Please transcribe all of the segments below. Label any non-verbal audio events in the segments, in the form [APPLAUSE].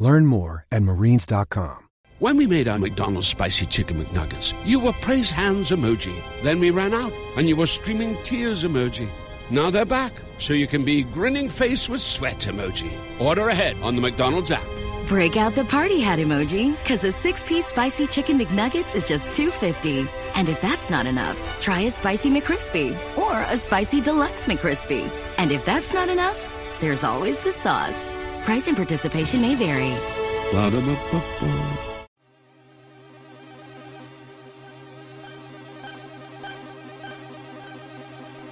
Learn more at marines.com. When we made our McDonald's spicy chicken McNuggets, you were praise hands emoji. Then we ran out, and you were streaming tears emoji. Now they're back, so you can be grinning face with sweat emoji. Order ahead on the McDonald's app. Break out the party hat emoji, because a six-piece spicy chicken McNuggets is just two fifty. And if that's not enough, try a spicy McCrispy or a spicy deluxe McCrispy. And if that's not enough, there's always the sauce. Price and participation may vary. Ba-da-ba-ba-ba.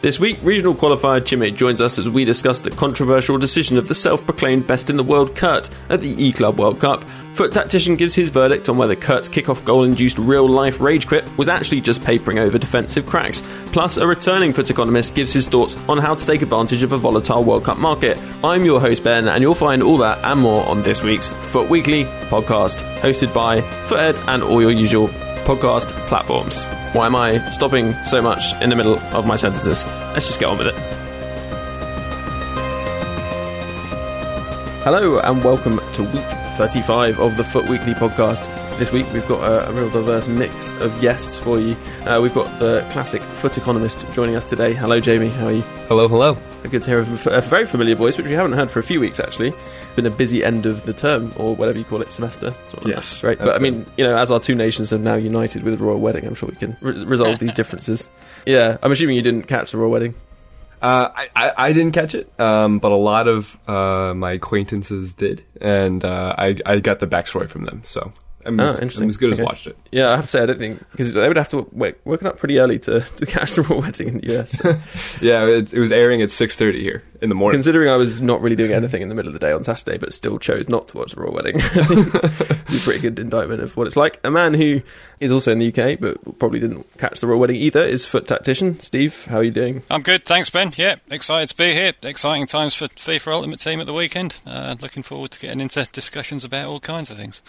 This week, regional qualifier Chime joins us as we discuss the controversial decision of the self-proclaimed best in the world Kurt at the eClub World Cup. FUT Tactician gives his verdict on whether Kurt's kickoff goal-induced real-life rage quit was actually just papering over defensive cracks. Plus, a returning FUT Economist gives his thoughts on how to take advantage of a volatile World Cup market. I'm your host Ben, and you'll find all that and more on this week's FUT Weekly podcast, hosted by Futhead and all your usual podcast platforms. Why am I stopping so much in the middle of my sentences? Let's just get on with it. Hello, and welcome to week 35 of the FUT Weekly podcast. This week we've got a, a real diverse mix of guests for you. Uh, we've got the classic FUT Economist joining us today. Hello, Jamie. How are you? Hello, hello. A Good to hear a, a very familiar voice, which we haven't heard for a few weeks actually. Been a busy end of the term, or whatever you call it, semester. Sort of. Yes, right. But I mean, you know, as our two nations are now united with the royal wedding, I'm sure we can re- resolve these [LAUGHS] differences. Yeah, I'm assuming you didn't catch the royal wedding. Uh, I, I, I didn't catch it, um, but a lot of uh, my acquaintances did, and uh, I, I got the backstory from them. So I'm, Ah, interesting. I'm as good Okay. as watched it. Yeah, I have to say I don't think because they would have to wake, woken up pretty early to, to catch the royal wedding in the US. So, [LAUGHS] Yeah, it, it was airing at 6:30 here in the morning. considering I was not really doing anything in the middle of the day on Saturday, but still chose not to watch the royal wedding, [LAUGHS] I it's a pretty good indictment of what it's like. A man who is also in the UK but probably didn't catch the royal wedding either is FUT Tactician Steve. How are you doing? I'm good, thanks, Ben. Yeah, excited to be here. Exciting times for FIFA Ultimate Team at the weekend. Uh, looking forward to getting into discussions about all kinds of things.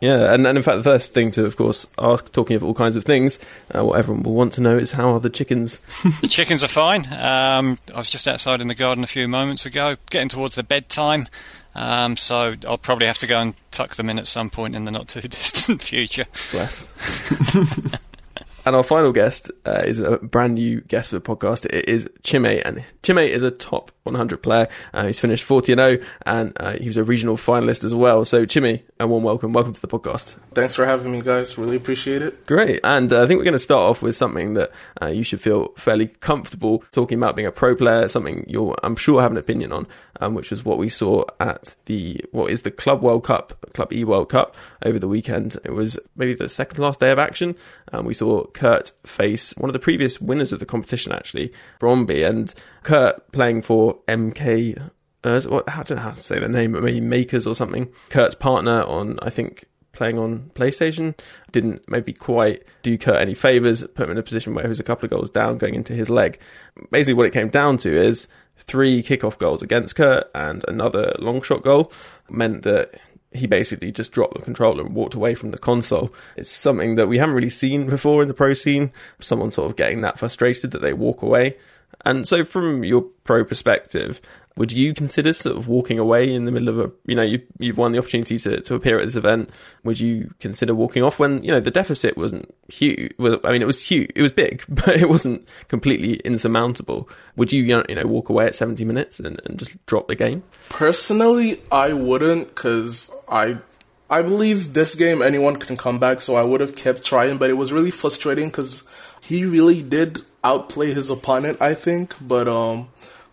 Yeah, and, and in fact, the first thing to, of course, ask, talking of all kinds of things, uh, what everyone will want to know is how are the chickens? The chickens are fine. Um, I was just outside in the garden a few moments ago, getting towards the bedtime. Um, so I'll probably have to go and tuck them in at some point in the not too distant [LAUGHS] future. Bless. [LAUGHS] and our final guest uh, is a brand new guest for the podcast. It is Chime, and Chime is a top 100 player. Uh, he's finished 40 and 0, and uh, he was a regional finalist as well. So, Chime, a warm welcome. Welcome to the podcast. Thanks for having me, guys. Really appreciate it. Great. And uh, I think we're going to start off with something that uh, you should feel fairly comfortable talking about being a pro player, something you'll, I'm sure, have an opinion on, um, which was what we saw at the, what is the Club World Cup, Club E World Cup over the weekend. It was maybe the second last day of action. Um, we saw Kurt face one of the previous winners of the competition, actually, Bromby, and Kurt playing for MK. Uh, what, I don't know how to say the name, but maybe Makers or something. Kurt's partner on, I think, playing on PlayStation didn't maybe quite do Kurt any favors, put him in a position where he was a couple of goals down going into his leg. Basically, what it came down to is three kickoff goals against Kurt and another long shot goal meant that he basically just dropped the controller and walked away from the console. It's something that we haven't really seen before in the pro scene. Someone sort of getting that frustrated that they walk away. And so, from your pro perspective, would you consider sort of walking away in the middle of a, you know, you, you've won the opportunity to, to appear at this event. Would you consider walking off when, you know, the deficit wasn't huge? Well, I mean, it was huge, it was big, [LAUGHS] but it wasn't completely insurmountable. Would you, you know, walk away at 70 minutes and, and just drop the game? Personally, I wouldn't because I I believe this game anyone can come back, so I would have kept trying. But it was really frustrating because he really did outplay his opponent, I think. But um,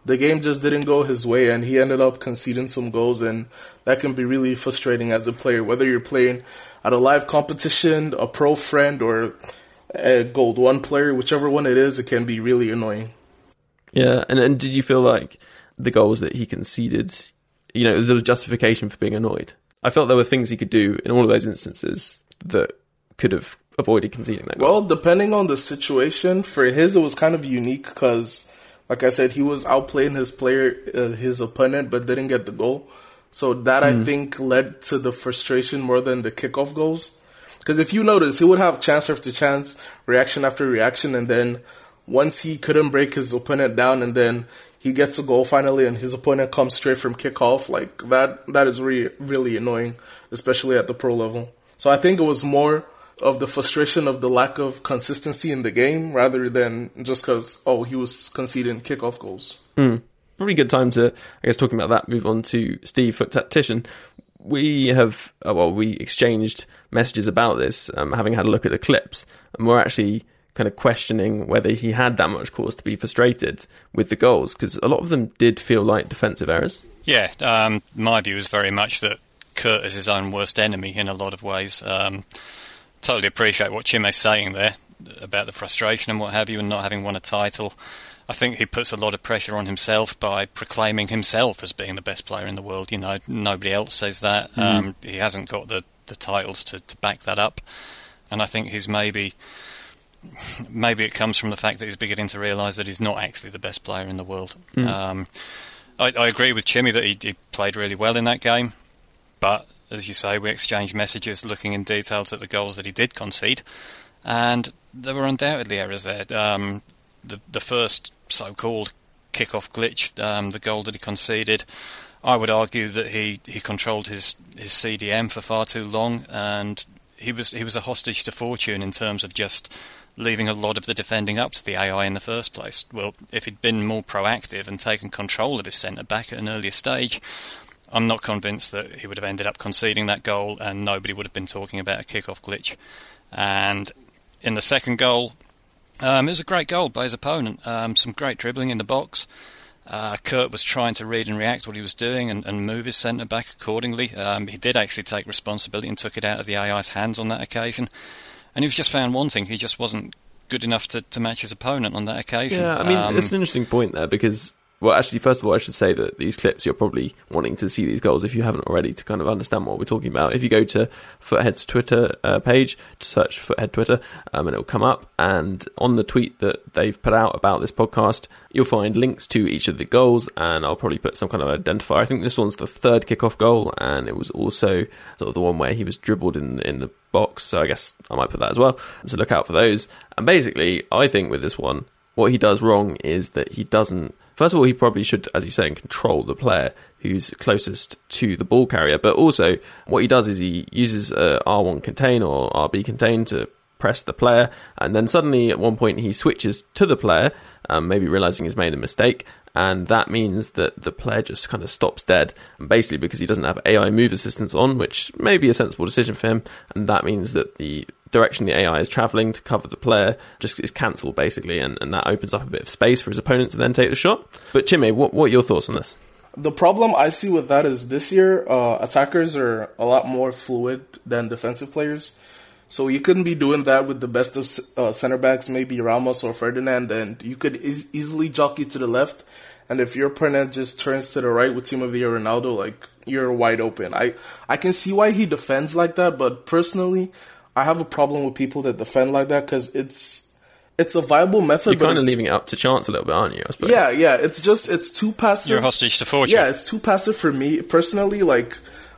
the game just didn't go his way, and he ended up conceding some goals, and that can be really frustrating as a player, whether you're playing at a live competition, a pro friend, or a gold one player, whichever one it is, it can be really annoying. Yeah, and and did you feel like the goals that he conceded, you know, there was justification for being annoyed? I felt there were things he could do in all of those instances that could have avoided conceding that goal. Well, depending on the situation, for his it was kind of unique because, like I said, he was outplaying his player, uh, his opponent, but didn't get the goal. So that mm. I think led to the frustration more than the kickoff goals. Because if you notice, he would have chance after chance, reaction after reaction, and then once he couldn't break his opponent down, and then he gets a goal finally, and his opponent comes straight from kickoff, like that. That is really really annoying, especially at the pro level. So I think it was more of the frustration of the lack of consistency in the game rather than just because oh he was conceding kickoff goals. Mm. Probably good time to I guess talking about that. Move on to Steve FUT Tactician. We have uh, well we exchanged messages about this, um, having had a look at the clips, and we're actually kind of questioning whether he had that much cause to be frustrated with the goals because a lot of them did feel like defensive errors. Yeah, um, my view is very much that Kurt is his own worst enemy in a lot of ways. Um, totally appreciate what Chime's saying there about the frustration and what have you, and not having won a title. I think he puts a lot of pressure on himself by proclaiming himself as being the best player in the world. You know, nobody else says that. Mm. Um, he hasn't got the, the titles to, to back that up, and I think he's maybe [LAUGHS] maybe it comes from the fact that he's beginning to realise that he's not actually the best player in the world. Mm. Um, I, I, agree with Chimmy that he, he, played really well in that game, but as you say, we exchanged messages looking in details at the goals that he did concede, and there were undoubtedly errors there. Um, the the first so-called kick-off glitch, um, the goal that he conceded, I would argue that he, he controlled his, his CDM for far too long, and he was he was a hostage to fortune in terms of just leaving a lot of the defending up to the AI in the first place. Well, if he'd been more proactive and taken control of his centre back at an earlier stage, I'm not convinced that he would have ended up conceding that goal and nobody would have been talking about a kick-off glitch. And in the second goal, um, it was a great goal by his opponent. Um, some great dribbling in the box. Uh, Kurt was trying to read and react what he was doing and, and move his centre back accordingly. Um, he did actually take responsibility and took it out of the AI's hands on that occasion. And he was just found wanting. He just wasn't good enough to, to match his opponent on that occasion. Yeah, I mean, um, it's an interesting point there because well, actually, first of all, I should say that these clips you're probably wanting to see these goals if you haven't already to kind of understand what we're talking about. If you go to Futhead's Twitter uh, page, search Futhead Twitter, um, and it'll come up. And on the tweet that they've put out about this podcast, you'll find links to each of the goals, and I'll probably put some kind of identifier. I think this one's the third kickoff goal, and it was also sort of the one where he was dribbled in in the box. So I guess I might put that as well. So look out for those. And basically, I think with this one, what he does wrong is that he doesn't First of all, he probably should, as you say, control the player who's closest to the ball carrier. But also, what he does is he uses a R1 contain or RB contain to press the player, and then suddenly at one point he switches to the player, um, maybe realizing he's made a mistake, and that means that the player just kind of stops dead, basically because he doesn't have AI move assistance on, which may be a sensible decision for him, and that means that the direction the AI is traveling to cover the player just is cancelled basically, and, and that opens up a bit of space for his opponent to then take the shot. But Chime, what what are your thoughts on this? The problem I see with that is this year uh, attackers are a lot more fluid than defensive players. So you couldn't be doing that with the best of uh, center backs, maybe Ramos or Ferdinand, and you could e- easily jockey to the left. And if your opponent just turns to the right with Team of the Year Ronaldo, like you're wide open. I I can see why he defends like that, but personally, I have a problem with people that defend like that because it's it's a viable method. You're kind of leaving it up to chance a little bit, aren't you? I suppose. Yeah, yeah. It's just it's too passive. You're hostage to fortune. Yeah, it's too passive for me personally. Like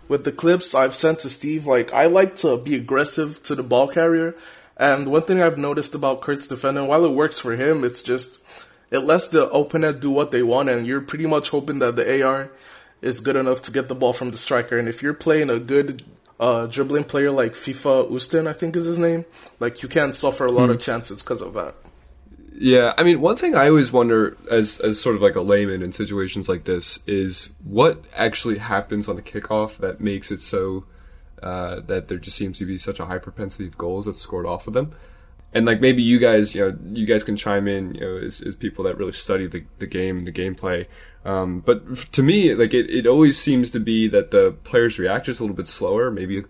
with the clips I've sent to Steve, like I like to be aggressive to the ball carrier. And one thing I've noticed about Kurt's defending, while it works for him, it's just it lets the opponent do what they want, and you're pretty much hoping that the AI is good enough to get the ball from the striker. And if you're playing a good uh, dribbling player like FIFA Ustin, I think is his name, like you can't suffer a lot mm. of hmm. chances because of that. Yeah, I mean, one thing I always wonder, as as sort of like a layman in situations like this, is what actually happens on the kickoff that makes it so uh, that there just seems to be such a high propensity of goals that's scored off of them. And like maybe you guys, you know, you guys can chime in, you know, as, as people that really study the, the game and the gameplay. Um, but to me, like it, it always seems to be that the players react just a little bit slower, maybe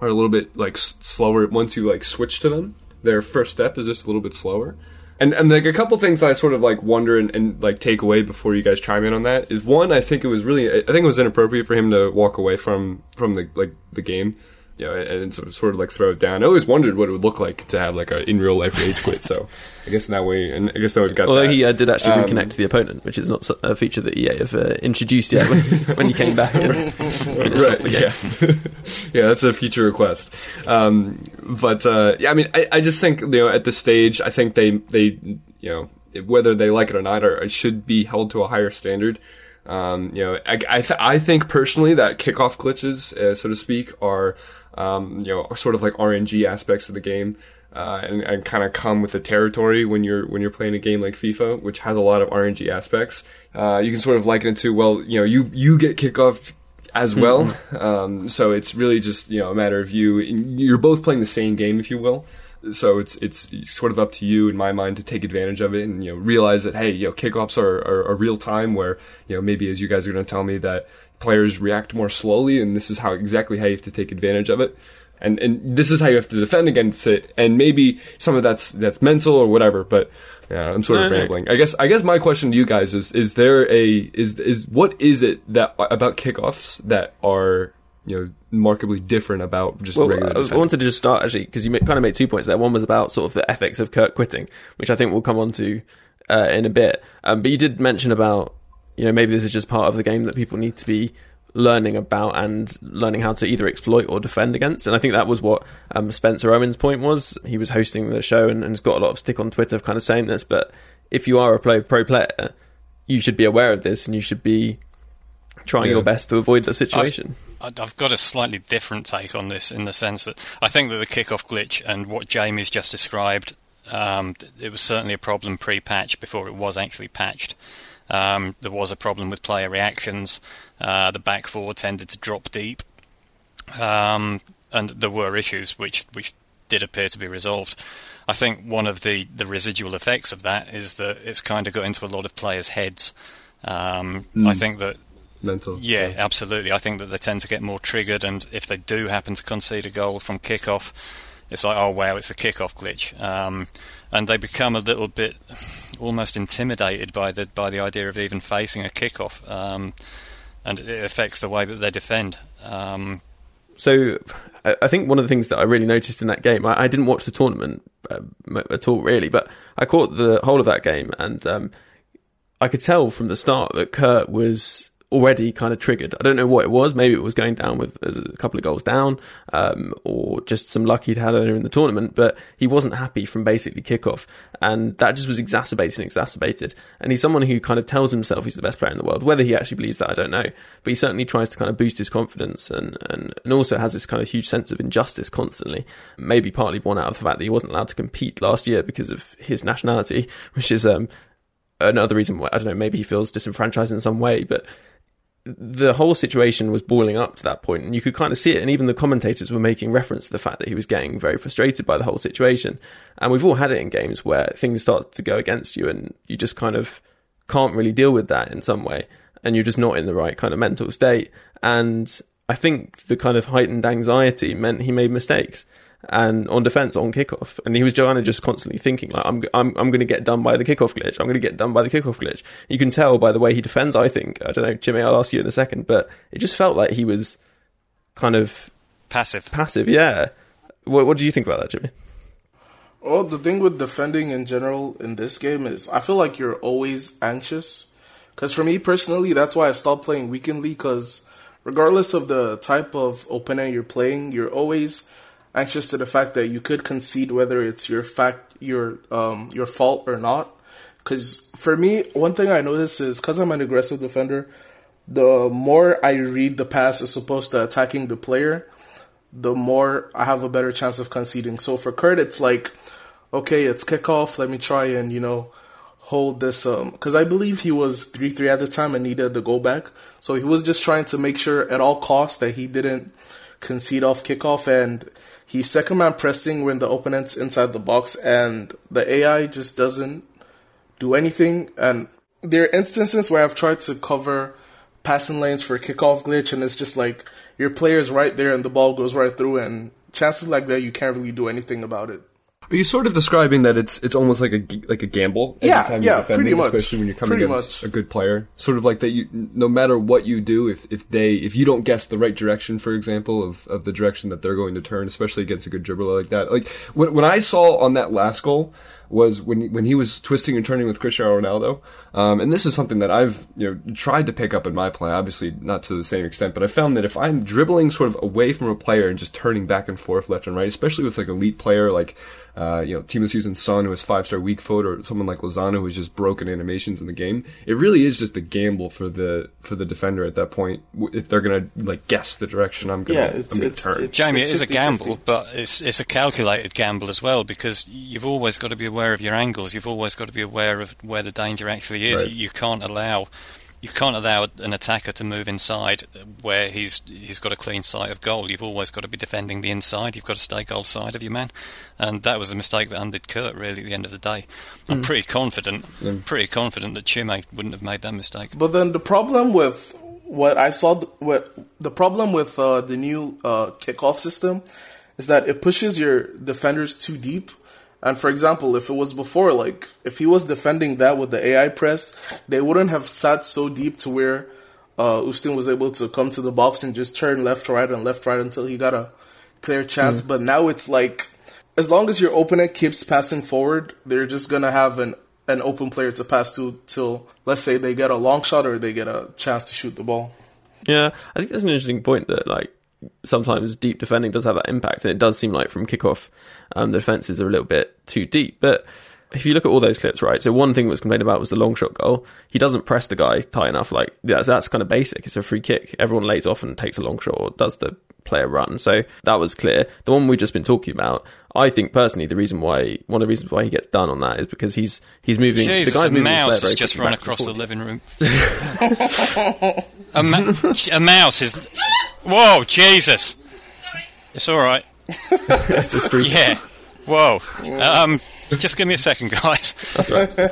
are a little bit like slower once you like switch to them. Their first step is just a little bit slower. And and like a couple things I sort of like wonder and, and like take away before you guys chime in on that is one, I think it was really, I think it was inappropriate for him to walk away from from the like the game you know, and sort of, sort of like throw it down. I always wondered what it would look like to have like a in real life rage quit. So I guess that way, and I guess now we've got. Although that. he uh, did actually Um, reconnect to the opponent, which is not a feature that EA have uh, introduced yet when, [LAUGHS] when he came back. And finished off the game. yeah, [LAUGHS] yeah, that's a future request. Um, but uh, yeah, I mean, I, I just think you know at this stage, I think they they you know whether they like it or not, or it should be held to a higher standard. Um, you know, I I, th- I think personally that kickoff glitches, uh, so to speak, are um, you know sort of like RNG aspects of the game. Uh, and, and kind of come with the territory when you're when you're playing a game like FIFA, which has a lot of RNG aspects. Uh, you can sort of liken it to well, you know, you you get kickoff as well. Um, so it's really just you know a matter of you. You're both playing the same game, if you will. So it's it's sort of up to you, in my mind, to take advantage of it and you know realize that hey, you know kickoffs are, are a real time where you know maybe as you guys are going to tell me that players react more slowly, and this is how exactly how you have to take advantage of it. And, and this is how you have to defend against it, and maybe some of that's that's mental or whatever. But yeah, I'm sort of rambling. I guess I guess my question to you guys is: Is there a is is what is it that about kickoffs that are you know markedly different about just Well, regular? I, was- I wanted to just start actually because you kind of made two points there. One was about sort of the ethics of Kurt quitting, which I think we'll come on to uh, in a bit. Um, but you did mention about you know maybe this is just part of the game that people need to be learning about and learning how to either exploit or defend against. And I think that was what um, Spencer Owen's point was. He was hosting the show and, and has got a lot of stick on Twitter of kind of saying this. But if you are a pro, pro player, you should be aware of this and you should be trying Yeah. your best to avoid the situation. I- I've got a slightly different take on this in the sense that I think that the kickoff glitch and what Jamie's just described, um, it was certainly a problem pre-patch before it was actually patched. Um, there was a problem with player reactions. Uh, the back four tended to drop deep, um, and there were issues which which did appear to be resolved. I think one of the, the residual effects of that is that it's kind of got into a lot of players' heads. Um, I think that mental. yeah, absolutely. I think that they tend to get more triggered, and if they do happen to concede a goal from kickoff, it's like, oh wow, it's a kickoff glitch, um, and they become a little bit almost intimidated by the by the idea of even facing a kickoff, um, and it affects the way that they defend. Um, So, I think one of the things that I really noticed in that game, I, I didn't watch the tournament um, at all, really, but I caught the whole of that game, and um, I could tell from the start that Kurt was already kind of triggered. I don't know what it was. Maybe it was going down with a couple of goals down, um, or just some luck he'd had earlier in the tournament. But he wasn't happy from basically kickoff, and that just was exacerbated and exacerbated. And he's someone who kind of tells himself he's the best player in the world. Whether he actually believes that, I don't know. But he certainly tries to kind of boost his confidence, and and, and also has this kind of huge sense of injustice constantly. Maybe partly born out of the fact that he wasn't allowed to compete last year because of his nationality, [LAUGHS] which is um, another reason why I don't know. Maybe he feels disenfranchised in some way, but the whole situation was boiling up to that point, and you could kind of see it. And even the commentators were making reference to the fact that he was getting very frustrated by the whole situation. And we've all had it in games where things start to go against you, and you just kind of can't really deal with that in some way, and you're just not in the right kind of mental state. And I think the kind of heightened anxiety meant he made mistakes. And on defense, on kickoff, and he was kind of just constantly thinking like, "I'm, I'm, I'm going to get done by the kickoff glitch. I'm going to get done by the kickoff glitch." You can tell by the way he defends. I think I don't know, Jimmy. I'll ask you in a second, but it just felt like he was kind of passive. passive. Yeah. What, what do you think about that, Jimmy? Well, the thing with defending in general in this game is I feel like you're always anxious. Because for me personally, that's why I stopped playing weekendly. Because regardless of the type of opponent you're playing, you're always anxious to the fact that you could concede whether it's your fact your um your fault or not. Because for me, one thing I notice is because I'm an aggressive defender, the more I read the pass as opposed to attacking the player, the more I have a better chance of conceding. So for Kurt, it's like, okay, it's kickoff. Let me try and you know hold this um because I believe he was three three at the time and needed to go back. So he was just trying to make sure at all costs that he didn't concede off kickoff and he's second man pressing when the opponent's inside the box and the AI just doesn't do anything. And there are instances where I've tried to cover passing lanes for a kickoff glitch, and it's just like your player's right there and the ball goes right through, and chances like that you can't really do anything about it. But you're sort of describing that it's it's almost like a like a gamble. Yeah, yeah, defending, pretty much. especially when you're coming Pretty against much. a good player. Sort of like that. You no matter what you do, if if they if you don't guess the right direction, for example, of of the direction that they're going to turn, especially against a good dribbler like that. Like when when I saw on that last goal was when when he was twisting and turning with Cristiano Ronaldo. Um, and this is something that I've you know tried to pick up in my play. Obviously, not to the same extent, but I found that if I'm dribbling sort of away from a player and just turning back and forth left and right, especially with like elite player like uh, you know Team of the Season Son who has five star weak foot, or someone like Lozano who has just broken animations in the game, it really is just a gamble for the for the defender at that point if they're gonna like guess the direction I'm gonna, Yeah, I'm gonna it's, turn. it's Jamie, it's it is a 50-50. gamble, but it's it's a calculated gamble as well because you've always got to be aware of your angles. You've always got to be aware of where the danger actually is. Right. You, you can't allow you can't allow an attacker to move inside where he's he's got a clean sight of goal. You've always got to be defending the inside. You've got to stay goal side of your man, and that was a mistake that undid Kurt. Really, at the end of the day, I'm pretty confident, pretty confident that Chime wouldn't have made that mistake. But then the problem with what I saw, th- what the problem with uh, the new uh, kickoff system is that it pushes your defenders too deep. And for example, if it was before, like if he was defending that with the AI press, they wouldn't have sat so deep to where uh, Ustin was able to come to the box and just turn left, right, and left, right until he got a clear chance. But now it's like, as long as your opponent keeps passing forward, they're just gonna have an an open player to pass to till let's say they get a long shot or they get a chance to shoot the ball. Yeah, I think that's an interesting point that like sometimes deep defending does have that impact, and it does seem like from kickoff, um, the defenses are a little bit too deep. But if you look at all those clips, right? So one thing that was complained about was the long shot goal. He doesn't press the guy tight enough. Like that's that's kind of basic. It's a free kick. Everyone lays off and takes a long shot or does the player run. So that was clear. The one we've just been talking about, I think personally, the reason why one of the reasons why he gets done on that is because he's he's moving. Jesus, the guy's a moving mouse has just run across the forth. living room. [LAUGHS] a, ma- a mouse is. Whoa, Jesus! It's all right. It's just through- Yeah. Whoa. Um, just give me a second, guys. That's right. Not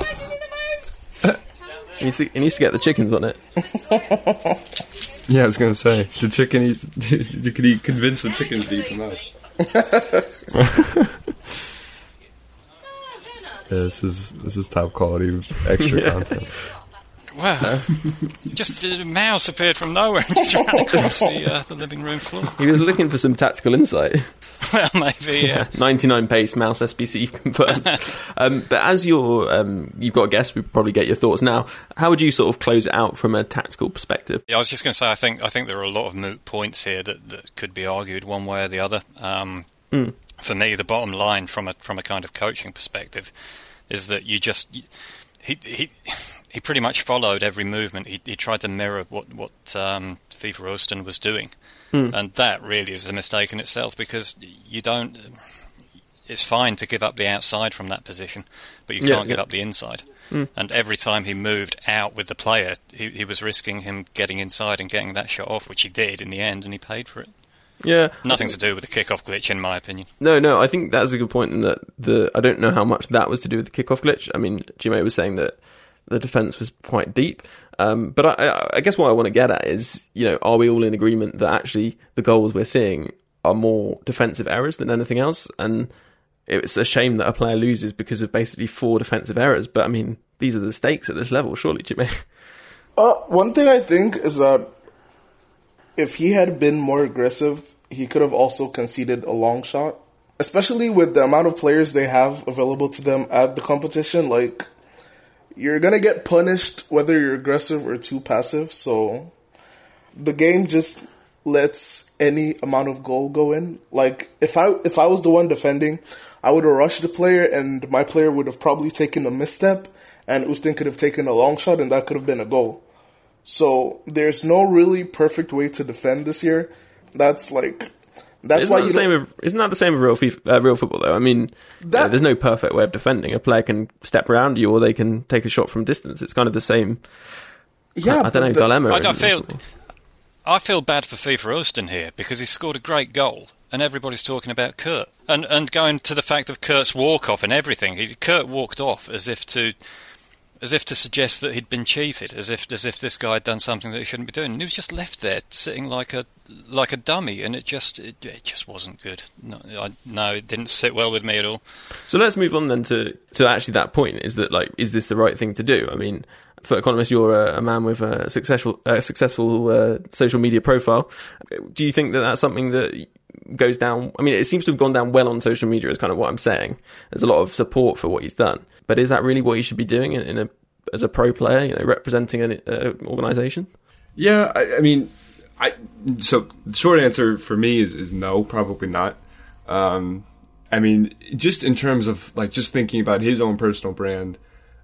imagining the mouse. He needs, to, he needs to get the chickens on it. Yeah, I was gonna say the chicken. [LAUGHS] You could he convince the chickens to eat the mouse? [LAUGHS] Yeah, this is this is top quality extra [LAUGHS] content. Wow. [LAUGHS] just a mouse appeared from nowhere and just ran across the, uh, the living room floor. He was looking for some tactical insight. [LAUGHS] Well, maybe, yeah. [LAUGHS] 99 pace mouse SBC confirmed. um, but as you're, um, you've got a guess, we probably get your thoughts now. How would you sort of close it out from a tactical perspective? Yeah, I was just going to say, I think I think there are a lot of moot points here that, that could be argued one way or the other. Um, For me, the bottom line from a from a kind of coaching perspective is that you just he he he pretty much followed every movement. He he tried to mirror what what um, FIFA Austin was doing, and that really is a mistake in itself because you don't. It's fine to give up the outside from that position, but you Yeah, can't give yeah. up the inside. And every time he moved out with the player, he, he was risking him getting inside and getting that shot off, which he did in the end, and he paid for it. Yeah. Nothing to do with the kickoff glitch, in my opinion. No, no, I think that's a good point in that the I don't know how much that was to do with the kickoff glitch. I mean, Jimmy was saying that the defense was quite deep. Um, but I, I, I guess what I want to get at is, you know, are we all in agreement that actually the goals we're seeing are more defensive errors than anything else? And it's a shame that a player loses because of basically four defensive errors. But I mean, these are the stakes at this level, surely, Jimmy. [LAUGHS] Uh, one thing I think is that if he had been more aggressive, he could have also conceded a long shot. Especially with the amount of players they have available to them at the competition, like you're gonna get punished whether you're aggressive or too passive. So the game just lets any amount of goal go in. Like if I if I was the one defending, I would have rushed the player, and my player would have probably taken a misstep, and Ustin could have taken a long shot, and that could have been a goal. So there's no really perfect way to defend this year. That's like that's isn't why that you the same? don't- isn't that the same of real FIFA, uh, real football though? I mean, you know, there's no perfect way of defending. A player can step around you, or they can take a shot from distance. It's kind of the same. yeah. I but don't know the- dilemma. I, I feel, football. I feel bad for FIFA Austin here because he scored a great goal, and everybody's talking about Kurt, and and going to the fact of Kurt's walk off and everything. He, Kurt walked off as if to as if to suggest that he'd been cheated, as if as if this guy had done something that he shouldn't be doing. And he was just left there sitting like a like a dummy, and it just it, it just wasn't good. No, I, no, it didn't sit well with me at all. So let's move on then to, to actually that point. Is that like, is this the right thing to do? I mean, for economists, you're a, a man with a successful, uh, successful uh, social media profile. Do you think that that's something that goes down? I mean, it seems to have gone down well on social media. Is kind of what I'm saying. There's a lot of support for what he's done, but is that really what you should be doing in, in a as a pro player? You know, representing an uh, organization. Yeah, I, I mean, I so the short answer for me is, is no, probably not. Um, I mean, just in terms of like just thinking about his own personal brand,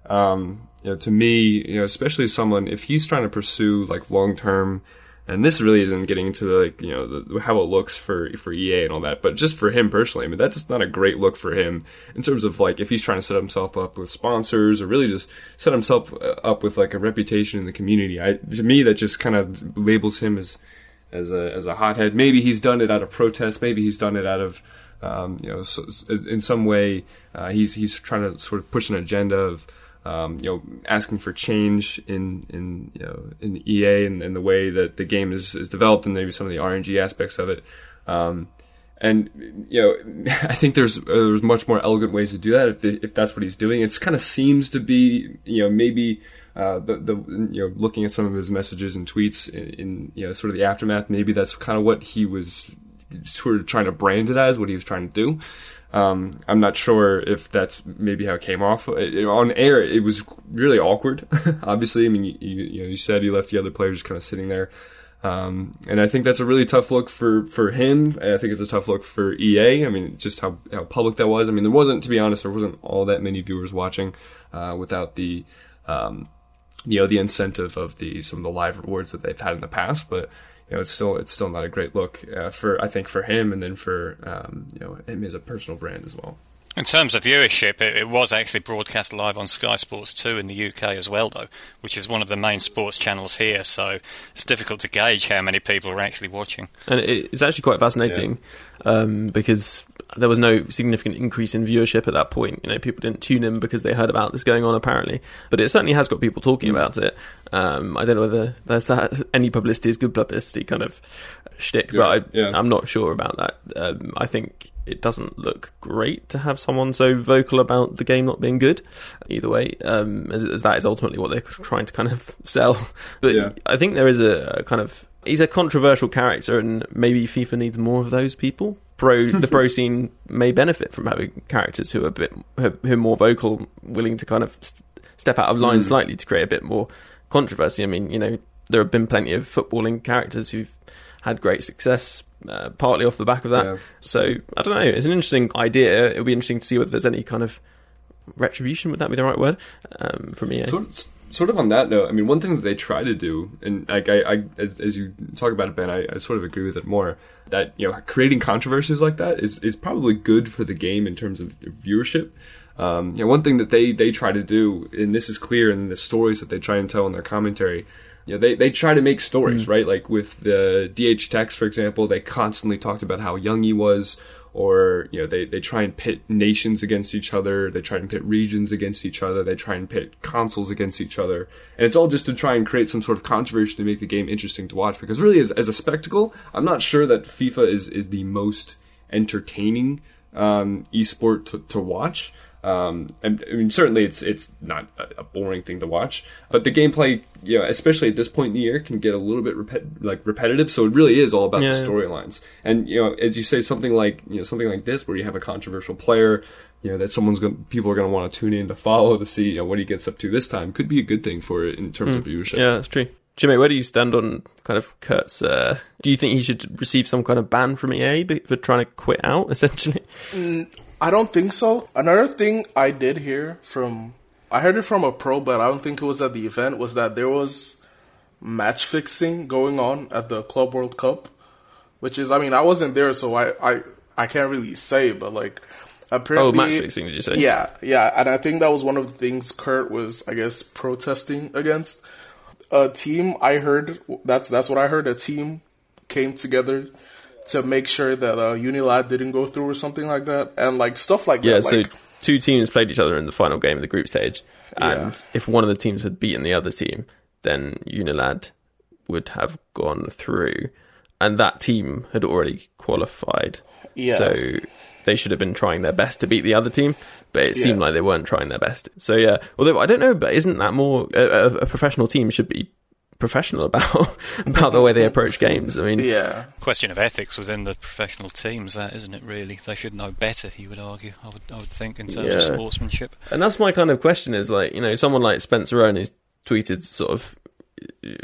um, you know, to me, you know, especially someone if he's trying to pursue like long term, and this really isn't getting into the like you know the, how it looks for for EA and all that, but just for him personally, I mean, that's not a great look for him in terms of like if he's trying to set himself up with sponsors or really just set himself uh, up with like a reputation in the community. I to me that just kind of labels him as as a as a hothead. Maybe he's done it out of protest. Maybe he's done it out of um, you know so, in some way uh, he's he's trying to sort of push an agenda of um, you know asking for change in in you know in EA and, and the way that the game is, is developed and maybe some of the RNG aspects of it. Um, and you know, [LAUGHS] I think there's uh, there's much more elegant ways to do that if if that's what he's doing. It kind of seems to be you know maybe uh, the the you know looking at some of his messages and tweets in, in, you know sort of the aftermath, maybe that's kind of what he was sort of trying to brand it as, what he was trying to do. Um, I'm not sure if that's maybe how it came off it, on air. It was really awkward. [LAUGHS] Obviously, I mean, you, you, you, know, you said you left the other players kind of sitting there, um, and I think that's a really tough look for for him. I think it's a tough look for EA. I mean, just how how public that was. I mean, there wasn't, to be honest, there wasn't all that many viewers watching uh, without the um, you know the incentive of the some of the live rewards that they've had in the past, but you know it's still it's still not a great look uh, for I think for him and then for um, you know him as a personal brand as well. In terms of viewership, it, it, was actually broadcast live on Sky Sports 2 in the UK as well, though, which is one of the main sports channels here, so it's difficult to gauge how many people are actually watching. And it's actually quite fascinating yeah. um, because there was no significant increase in viewership at that point. You know, people didn't tune in because they heard about this going on, apparently. But it certainly has got people talking mm. about it. Um, I don't know whether there's that, [LAUGHS] any publicity is good publicity kind of shtick, yeah, but I, yeah. I'm not sure about that. Um, I think it doesn't look great to have someone so vocal about the game not being good. Either way, um, as, as, that is ultimately what they're [LAUGHS] trying to kind of [LAUGHS] sell. But yeah. I think there is a, a kind of he's a controversial character, and maybe FIFA needs more of those people pro [LAUGHS] the pro scene may benefit from having characters who are a bit who are more vocal, willing to kind of step out of line mm. slightly to create a bit more controversy. I mean, you know, there have been plenty of footballing characters who've had great success, uh, partly off the back of that. Yeah. So I don't know. It's an interesting idea. It'll be interesting to see whether there's any kind of retribution. Would that be the right word um, from EA? Sort of, sort of on that note, I mean, one thing that they try to do, and like I, I as you talk about it, Ben, I, I, sort of agree with it more. That you know, creating controversies like that is is probably good for the game in terms of viewership. Um, you know, one thing that they they try to do, and this is clear in the stories that they try and tell in their commentary. You know, they, they try to make stories, mm right? Like with the DhTekkz, for example, they constantly talked about how young he was, or you know they, they try and pit nations against each other they try and pit regions against each other they try and pit consoles against each other. And it's all just to try and create some sort of controversy to make the game interesting to watch because really as, as a spectacle i'm not sure that fifa is, is the most entertaining um, esport to, to watch um, and I mean, certainly it's it's not a, boring thing to watch, but the gameplay, you know, especially at this point in the year, can get a little bit repet- like repetitive. So it really is all about yeah, the storylines. And you know, as you say, something like you know something like this, where you have a controversial player, you know, that someone's going people are going to want to tune in to follow to see you know, what he gets up to this time, could be a good thing for it in terms mm. of viewership. Yeah, that's true. Jimmy, where do you stand on kind of Kurt's? Uh, do you think he should receive some kind of ban from EA for trying to quit out, [LAUGHS] essentially? I don't think so. Another thing I did hear from I heard it from a pro, but I don't think it was at the event, was that there was match fixing going on at the Club World Cup. Which is I mean, I wasn't there so I I, I can't really say, but like apparently Oh, match fixing did you say? Yeah, yeah. And I think that was one of the things Kurt was, I guess, protesting against. A team I heard that's that's what I heard, a team came together to make sure that uh, Unilad didn't go through or something like that, and like stuff like yeah, that. so like, two teams played each other in the final game of the group stage, and Yeah. if one of the teams had beaten the other team, then Unilad would have gone through, and that team had already qualified. Yeah. So they should have been trying their best to beat the other team, but it seemed Yeah. like they weren't trying their best. So yeah, although I don't know, but isn't that more a, a professional team should be professional about [LAUGHS] about the way they approach games? I mean, Yeah. Question of ethics within the professional teams, that isn't it? Really, they should know better. You would argue. I would, I would think, in terms of sportsmanship. And that's my kind of question is like, you know, someone like Spencer Owen who's tweeted sort of,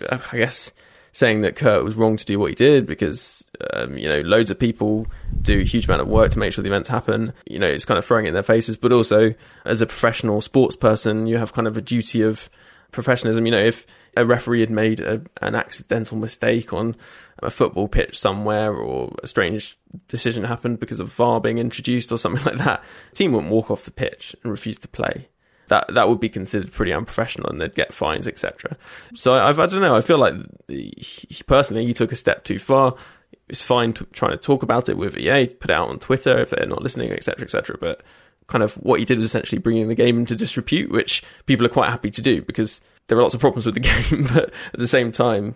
I guess, saying that Kurt was wrong to do what he did because, um, you know, loads of people do a huge amount of work to make sure the events happen. You know, it's kind of throwing it in their faces, but also as a professional sports person, you have kind of a duty of professionalism. You know, if a referee had made a, an accidental mistake on a football pitch somewhere or a strange decision happened because of VAR being introduced or something [LAUGHS] like that, the team wouldn't walk off the pitch and refuse to play. That that would be considered pretty unprofessional, and they'd get fines, etc. So I've, I don't know. I feel like he, personally he took a step too far. It's fine to, trying to talk about it with EA, put it out on Twitter if they're not listening, etc., etc. But kind of what he did was essentially bringing the game into disrepute, which people are quite happy to do because there were lots of problems with the [LAUGHS] game. But at the same time,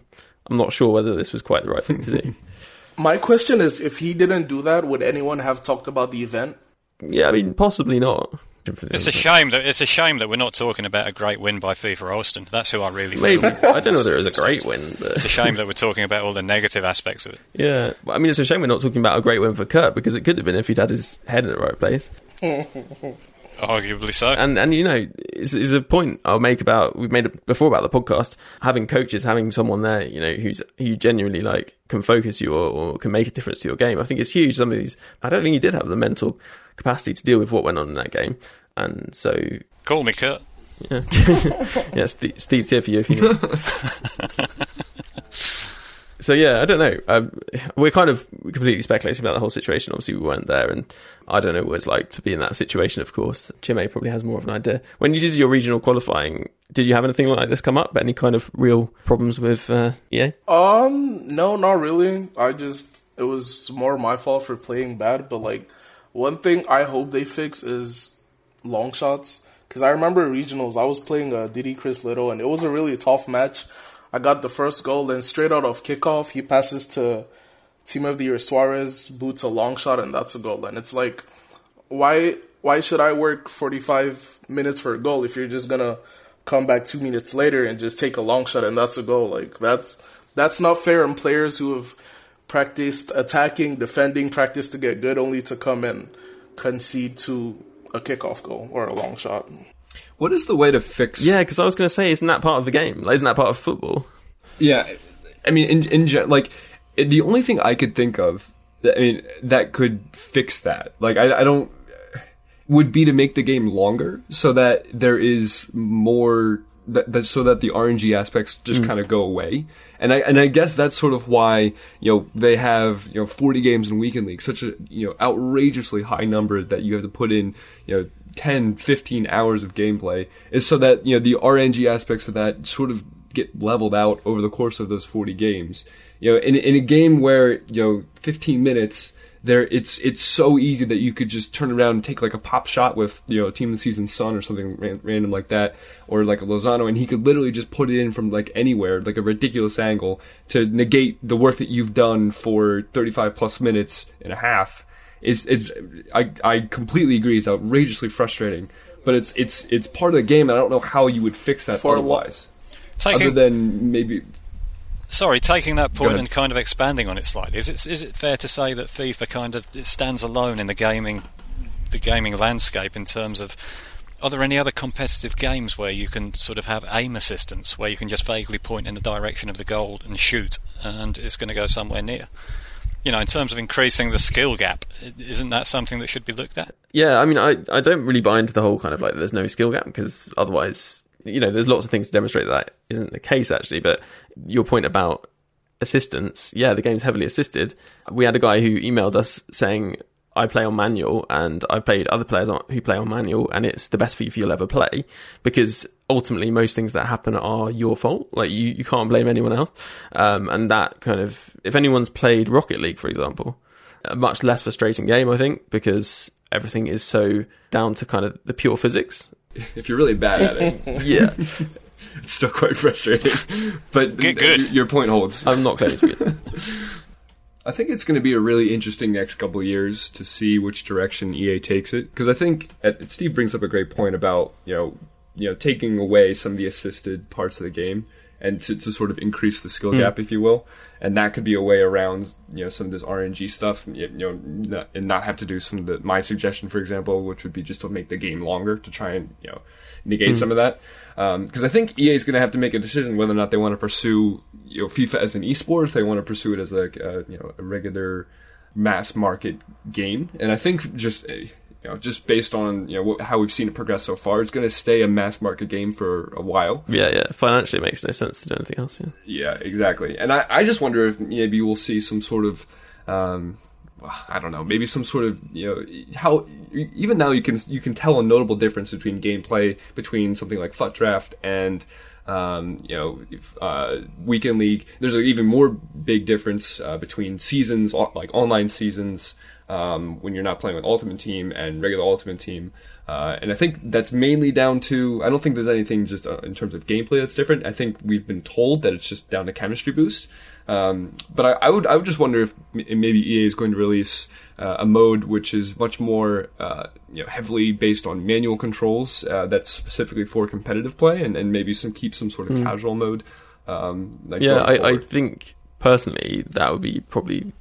I'm not sure whether this was quite the right thing to do. [LAUGHS] My question is, if he didn't do that, would anyone have talked about the event? yeah, I mean, possibly not. It's a shame that it's a shame that we're not talking about a great win by FIFA Alston. That's who I really feel. Maybe I don't know whether it was a great win, but It's a shame that we're talking about all the negative aspects of it. [LAUGHS] Yeah, I mean, it's a shame we're not talking about a great win for Kurt because it could have been if he'd had his head in the right place. Arguably so. And and you know, is is a point I'll make about we've made it before about the podcast having coaches, having someone there, you know, who's who genuinely like can focus you or, or can make a difference to your game. I think it's huge. Some of these, I don't think he did have the mental capacity to deal with what went on in that game, and so Call me Kurt. yeah, [LAUGHS] yeah, Steve, Steve's here for you if you need. [LAUGHS] So yeah, I don't know. Um, we're kind of completely speculating about the whole situation. Obviously, we weren't there, and I don't know what it's like to be in that situation. Of course, Chime probably has more of an idea. When you did your regional qualifying, did you have anything like this come up? Any kind of real problems with uh, EA? Um, no, not really. I just it was more my fault for playing bad. But like, one thing I hope they fix is long shots. Because I remember regionals, I was playing uh, Diddy Chris Little, and it was a really tough match. I got the first goal, then straight out of kickoff, he passes to Team of the Year Suarez, boots a long shot, and that's a goal. And it's like, why why should I work 45 minutes for a goal if you're just gonna come back two minutes later and just take a long shot and that's a goal? Like that's that's not fair on players who have practiced attacking, defending, practiced to get good, only to come and concede to a kickoff goal or a long shot. What is the way to fix? Yeah, because I was going to say, isn't that part of the game? Like, isn't that part of football? Yeah, I mean, in in like it- the only thing I could think of, that, I mean, that could fix that. Like, I, I don't would be to make the game longer so that there is more that, that so that the RNG aspects just mm. kind of go away. And I and I guess that's sort of why you know they have you know 40 games in weekend league, such a you know outrageously high number that you have to put in you know 10, 15 hours of gameplay is so that you know the RNG aspects of that sort of get leveled out over the course of those 40 games. You know, in in a game where you know 15 minutes there it's it's so easy that you could just turn around and take like a pop shot with you know team of the season sun or something ran, random like that or like a Lozano and he could literally just put it in from like anywhere like a ridiculous angle to negate the work that you've done for 35 plus minutes and a half is it's I I completely agree it's outrageously frustrating but it's it's it's part of the game and I don't know how you would fix that For otherwise other than maybe sorry, taking that and kind of expanding on it slightly. Is it is it fair to say that FIFA kind of stands alone in the gaming the gaming landscape in terms of are there any other competitive games where you can sort of have aim assistance, where you can just vaguely point in the direction of the goal and shoot, and it's going to go somewhere near? You know, in terms of increasing the skill gap, isn't that something that should be looked at? Yeah, I mean, I, I don't really buy into the whole kind of like there's no skill gap because otherwise, you know, there's lots of things to demonstrate that, that isn't the case actually. But your point about assistance, yeah, the game's heavily assisted. We had a guy who emailed us saying, I play on manual and I've played other players on, who play on manual and it's the best FIFA you'll ever play because ultimately most things that happen are your fault. Like you, you can't blame anyone else. Um, and that kind of, if anyone's played Rocket League, for example, a much less frustrating game, I think, because everything is so down to kind of the pure physics. [LAUGHS] If you're really bad at it, [LAUGHS] Yeah, [LAUGHS] it's still quite frustrating. But Good, good. your point holds. I'm not claiming to be. good. I think it's going to be a really interesting next couple of years to see which direction EA takes it. Because I think uh, Steve brings up a great point about you know you know taking away some of the assisted parts of the game and to, to sort of increase the skill gap, if you will. And that could be a way around you know some of this RNG stuff, you know, not, and not have to do some of the my suggestion, for example, which would be just to make the game longer to try and you know negate some of that. Because I think EA is going to have to make a decision whether or not they want to pursue you know FIFA as an esport, if they want to pursue it as a uh, you know a regular mass market game. And I think just uh, you know just based on you know how we've seen it progress so far, it's going to stay a mass market game for a while. Yeah, yeah. Financially, it makes no sense to do anything else. Yeah. Yeah, exactly. And I, I just wonder if maybe we'll see some sort of, um, I don't know, maybe some sort of, you know, how even now you can you can tell a notable difference between gameplay between something like FUT Draft and. Um, you know, if, uh, weekend league. There's an even more big difference uh, between seasons, like online seasons, um, when you're not playing with Ultimate Team and regular Ultimate Team. Uh, and I think that's mainly down to, I don't think there's anything just uh, in terms of gameplay that's different. I think we've been told that it's just down to chemistry boost. Um, but I, I would, I would just wonder if maybe EA is going to release uh, a mode which is much more, uh, you know, heavily based on manual controls uh, that's specifically for competitive play, and, and maybe some keep some sort of casual mode. Um, like. Yeah, I, I think personally that would be probably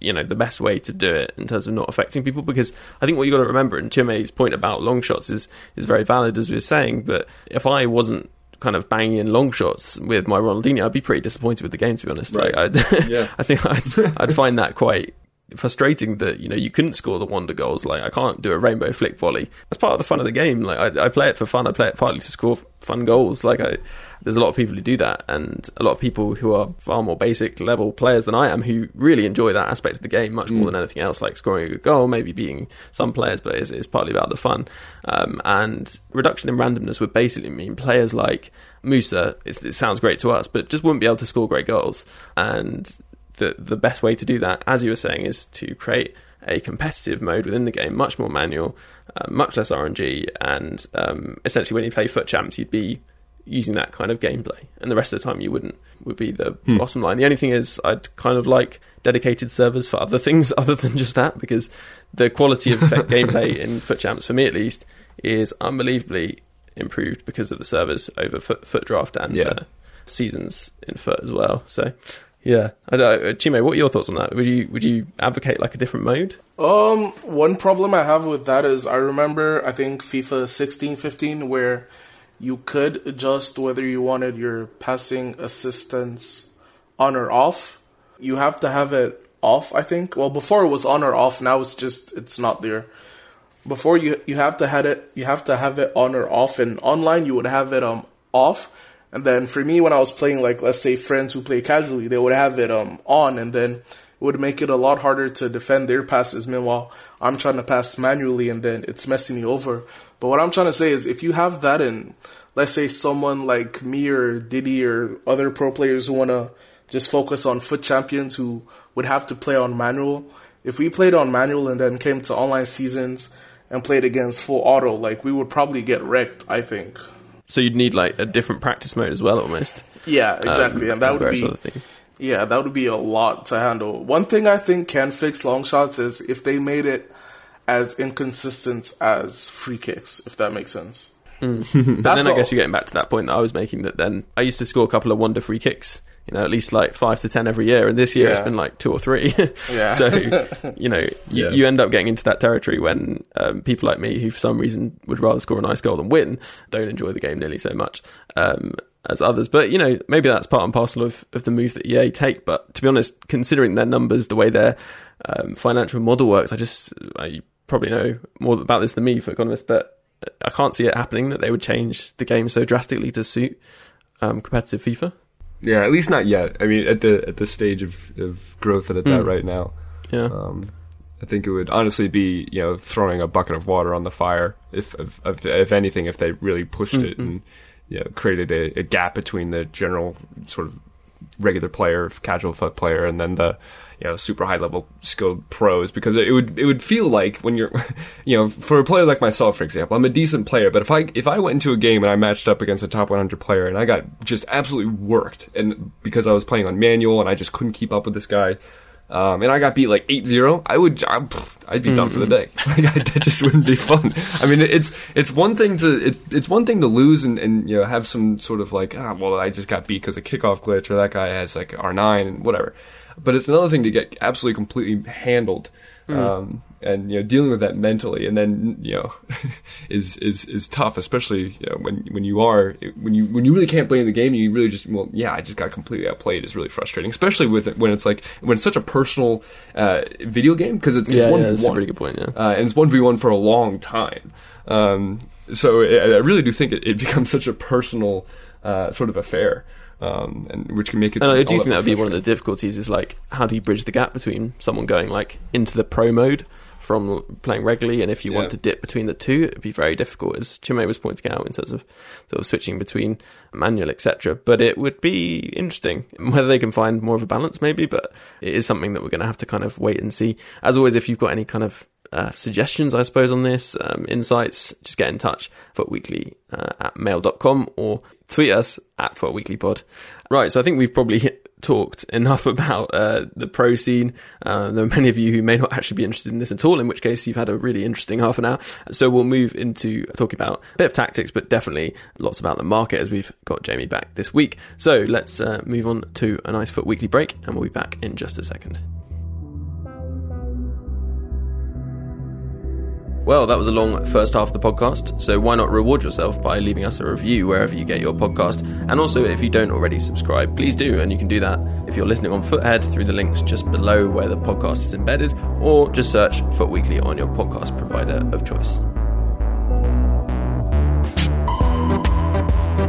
you know the best way to do it in terms of not affecting people because I think what you got to remember and Chime's point about long shots is is very valid as we were saying. But if I wasn't kind of banging in long shots with my Ronaldinho, I'd be pretty disappointed with the game to be honest. Right. Like, I'd, [LAUGHS] Yeah. I think I'd, I'd find that quite frustrating that you know you couldn't score the wonder goals. Like I can't do a rainbow flick volley. That's part of the fun of the game. Like I, I play it for fun. I play it partly to score fun goals. Like I there's a lot of people who do that and a lot of people who are far more basic level players than I am who really enjoy that aspect of the game much more than anything else like scoring a good goal maybe beating some players but it's, it's partly about the fun. Um, and reduction in randomness would basically mean players like Musa it sounds great to us but just wouldn't be able to score great goals. And the the best way to do that, as you were saying, is to create a competitive mode within the game, much more manual, uh, much less RNG, and um, essentially when you play FUT Champs, you'd be using that kind of gameplay, and the rest of the time you wouldn't. Would be the bottom line. The only thing is, I'd kind of like dedicated servers for other [LAUGHS] things other than just that, because the quality of [LAUGHS] gameplay in FUT Champs, for me at least, is unbelievably improved because of the servers over FUT, FUT Draft and Yeah. uh, seasons in FUT as well. So, yeah, I don't, uh, what are your thoughts on that? Would you would you advocate like a different mode? Um, one problem I have with that is I remember I think FIFA 16, 15 where you could adjust whether you wanted your passing assistance on or off. You have to have it off, I think. Well, before it was on or off, now it's just it's not there. Before you you have to had it you have to have it on or off and online you would have it um off. And then for me when I was playing like let's say friends who play casually, they would have it um on and then it would make it a lot harder to defend their passes. Meanwhile, I'm trying to pass manually and then it's messing me over. But what I'm trying to say is if you have that in, let's say someone like me or Diddy or other pro players who want to just focus on FUT Champions who would have to play on manual, if we played on manual and then came to online seasons and played against full auto, like we would probably get wrecked, I think. So you'd need like a different practice mode as well, almost. Yeah, exactly. Um, and that would be. Yeah, that would be a lot to handle. One thing I think can fix long shots is if they made it as inconsistent as free kicks, if that makes sense. [LAUGHS] But That's then I guess you're getting back to that point that I was making. That then I used to score a couple of wonder free kicks. You know, at least like five to ten every year, and this year it's been like two or three. [LAUGHS] Yeah. so [LAUGHS] you know, you, Yeah. you end up getting into that territory when um, people like me, who for some reason would rather score a nice goal than win, don't enjoy the game nearly so much um, as others. But you know, maybe that's part and parcel of, of the move that EA take. But to be honest, considering their numbers, the way their um, financial model works, I just I probably know more about this than me for economists, but I can't see it happening that they would change the game so drastically to suit um, competitive FIFA. Yeah, at least not yet. I mean, at the at the stage of, of growth that it's at Mm. right now, Yeah, um, I think it would honestly be you know throwing a bucket of water on the fire if if, if, if anything if they really pushed it and you know created a, a gap between the general sort of regular player, casual player, and then the you know super high level skilled pros because it would it would feel like when you're [LAUGHS] you know for a player like myself for example I'm a decent player but if I if I went into a game and I matched up against a top 100 player and I got just absolutely worked and because I was playing on manual and I just couldn't keep up with this guy um, and I got beat like 8-0, I would, I'd, I'd be done for the day. [LAUGHS] like, I, it just wouldn't be fun. I mean, it's, it's one thing to, it's, it's one thing to lose and, and, you know, have some sort of like, ah, well, I just got beat because of kickoff glitch or that guy has like R9 and whatever. But it's another thing to get absolutely completely handled. Um, and you know dealing with that mentally and then you know [LAUGHS] is is is tough especially you know, when when you are when you when you really can't play in the game you really just well yeah I just got completely outplayed is really frustrating especially with it when it's like when it's such a personal uh, video game because it's, it's Yeah, one yeah, that's a one. really good point, yeah. uh, and it's one v one for a long time. Um, so I I really do think it, it [LAUGHS] becomes such a personal uh, sort of affair um, and which can make it And I do think that would be one of the difficulties is like how do you bridge the gap between someone going like into the pro mode from playing regularly and if you Yeah. want to dip between the two it'd be very difficult as Chime was pointing out in terms of sort of switching between manual etc but it would be interesting [LAUGHS] whether they can find more of a balance maybe but it is something that we're going to have to kind of wait and see. As always if you've got any kind of uh, suggestions, I suppose, on this, um, insights, just get in touch, futweekly uh, at mail.com or tweet us at futweeklypod. Right, so I think we've probably talked enough [LAUGHS] about uh, the pro scene. Uh, there are many of you who may not actually be interested in this at all, in which case you've had a really interesting half an hour. So we'll move into talking about a bit of tactics, but definitely lots about the market as we've got Jamie back this week. So let's uh, move on to a nice FUT Weekly break, and we'll be back in just a second. Well, that was a long first half of the podcast, so why not reward yourself by leaving us a review wherever you get your podcast? And also, if you don't already subscribe, please do, and you can do that if you're listening on Futhead through the links just below where the podcast is embedded, or just search FUT Weekly on your podcast provider of choice.